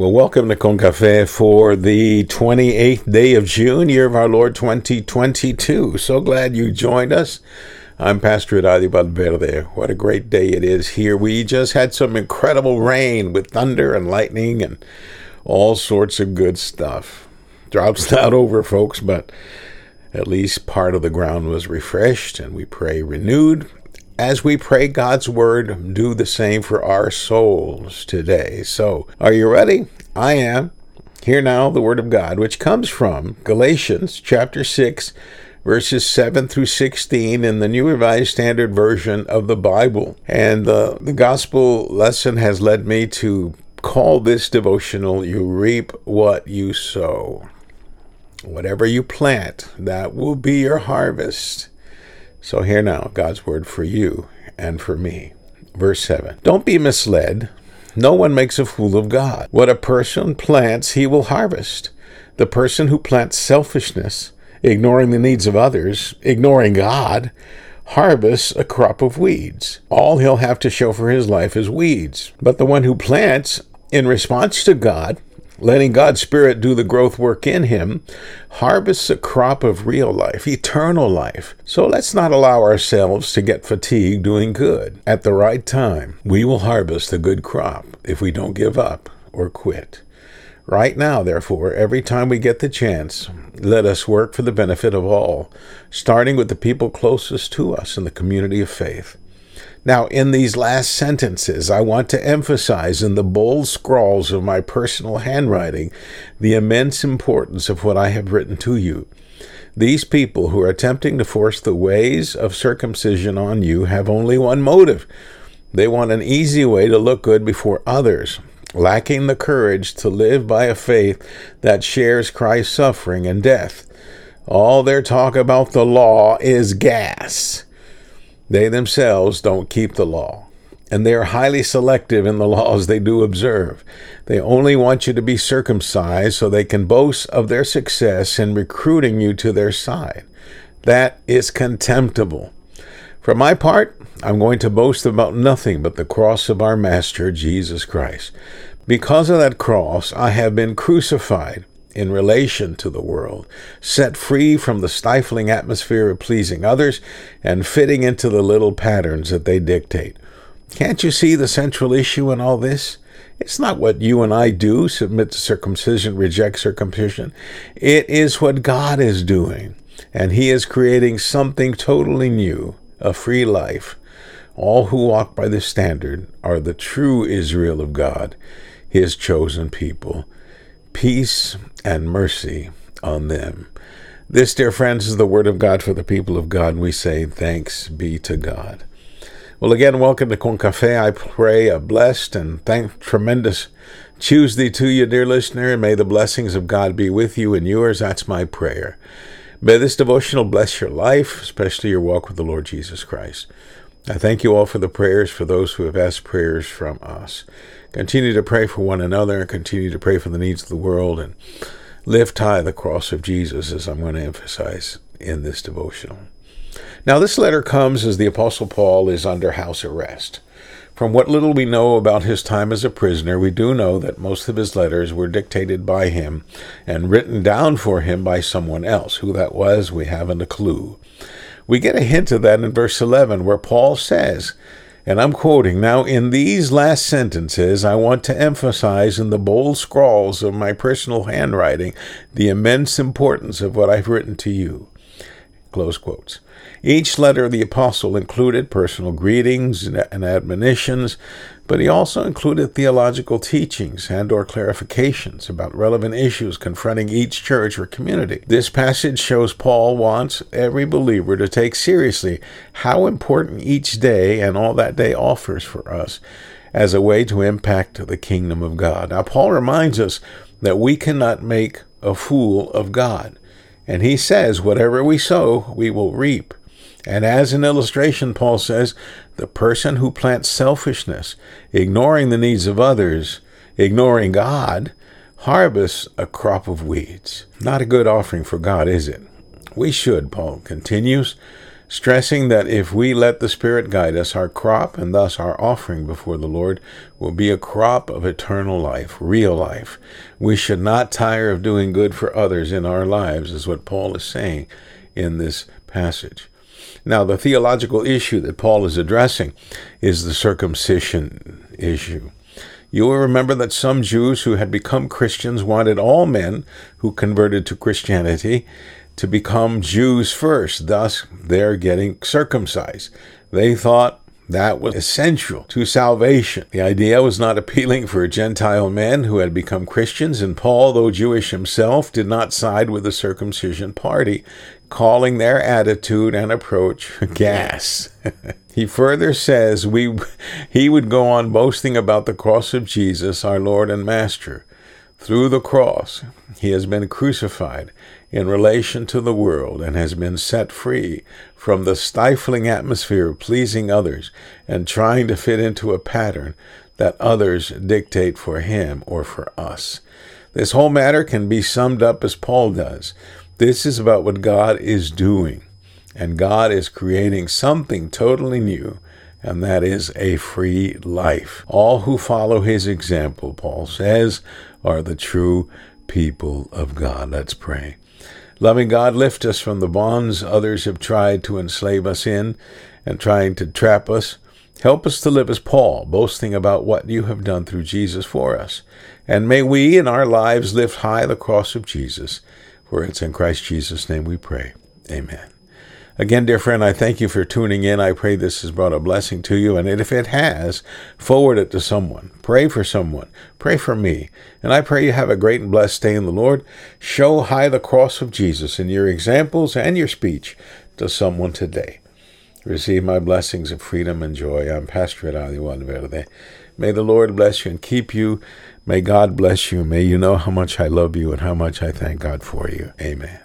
Well, welcome to Concafe for the 28th day of June, year of our Lord 2022. So glad you joined us. I'm Pastor Iradio Valverde. What a great day it is here. We just had some incredible rain with thunder and lightning and all sorts of good stuff. Drops not over, folks, but at least part of the ground was refreshed and we pray renewed as we pray God's word, do the same for our souls today. So, are you ready? I am. Hear now the word of God, which comes from Galatians chapter 6, verses 7 through 16 in the New Revised Standard Version of the Bible. And uh, the gospel lesson has led me to call this devotional, You Reap What You Sow. Whatever you plant, that will be your harvest. So, here now, God's word for you and for me. Verse 7 Don't be misled. No one makes a fool of God. What a person plants, he will harvest. The person who plants selfishness, ignoring the needs of others, ignoring God, harvests a crop of weeds. All he'll have to show for his life is weeds. But the one who plants in response to God, letting God's Spirit do the growth work in him, harvests a crop of real life, eternal life. So let's not allow ourselves to get fatigued doing good. At the right time, we will harvest a good crop if we don't give up or quit. Right now, therefore, every time we get the chance, let us work for the benefit of all, starting with the people closest to us in the community of faith. Now, in these last sentences, I want to emphasize in the bold scrawls of my personal handwriting the immense importance of what I have written to you. These people who are attempting to force the ways of circumcision on you have only one motive. They want an easy way to look good before others, lacking the courage to live by a faith that shares Christ's suffering and death. All their talk about the law is gas. They themselves don't keep the law, and they are highly selective in the laws they do observe. They only want you to be circumcised so they can boast of their success in recruiting you to their side. That is contemptible. For my part, I'm going to boast about nothing but the cross of our Master, Jesus Christ. Because of that cross, I have been crucified in relation to the world, set free from the stifling atmosphere of pleasing others and fitting into the little patterns that they dictate. Can't you see the central issue in all this? It's not what you and I do, submit to circumcision, reject circumcision. It is what God is doing, and He is creating something totally new, a free life. All who walk by this standard are the true Israel of God, His chosen people peace and mercy on them. This, dear friends, is the word of God for the people of God. We say, Thanks be to God. Well, again, welcome to Concafe. I pray a blessed and thank tremendous Tuesday to you, dear listener, and may the blessings of God be with you and yours. That's my prayer. May this devotional bless your life, especially your walk with the Lord Jesus Christ. I thank you all for the prayers for those who have asked prayers from us. Continue to pray for one another continue to pray for the needs of the world and lift high the cross of Jesus, as I'm going to emphasize in this devotional. Now, this letter comes as the Apostle Paul is under house arrest. From what little we know about his time as a prisoner, we do know that most of his letters were dictated by him and written down for him by someone else. Who that was, we haven't a clue. We get a hint of that in verse 11, where Paul says, and I'm quoting now, in these last sentences, I want to emphasize in the bold scrawls of my personal handwriting the immense importance of what I've written to you. Close quotes. Each letter of the apostle included personal greetings and admonitions, but he also included theological teachings and or clarifications about relevant issues confronting each church or community. This passage shows Paul wants every believer to take seriously how important each day and all that day offers for us as a way to impact the kingdom of God. Now Paul reminds us that we cannot make a fool of God. And he says, whatever we sow, we will reap. And as an illustration, Paul says, the person who plants selfishness, ignoring the needs of others, ignoring God, harvests a crop of weeds. Not a good offering for God, is it? We should, Paul continues, stressing that if we let the Spirit guide us, our crop and thus our offering before the Lord will be a crop of eternal life, real life. We should not tire of doing good for others in our lives, is what Paul is saying in this passage. Now, the theological issue that Paul is addressing is the circumcision issue. You will remember that some Jews who had become Christians wanted all men who converted to Christianity to become Jews first. Thus, they're getting circumcised. They thought that was essential to salvation. The idea was not appealing for Gentile men who had become Christians, and Paul, though Jewish himself, did not side with the circumcision party, calling their attitude and approach gas. he further says we, he would go on boasting about the cross of Jesus, our Lord and Master. Through the cross, he has been crucified in relation to the world and has been set free from the stifling atmosphere of pleasing others and trying to fit into a pattern that others dictate for him or for us. This whole matter can be summed up as Paul does. This is about what God is doing, and God is creating something totally new and that is a free life. All who follow his example, Paul says, are the true people of God. Let's pray. Loving God, lift us from the bonds others have tried to enslave us in and trying to trap us. Help us to live as Paul, boasting about what you have done through Jesus for us. And may we in our lives lift high the cross of Jesus, for it's in Christ Jesus' name we pray. Amen. Again, dear friend, I thank you for tuning in. I pray this has brought a blessing to you. And if it has, forward it to someone. Pray for someone. Pray for me. And I pray you have a great and blessed day in the Lord. Show high the cross of Jesus in your examples and your speech to someone today. Receive my blessings of freedom and joy. I'm Pastor Adalia Valverde. May the Lord bless you and keep you. May God bless you. May you know how much I love you and how much I thank God for you. Amen.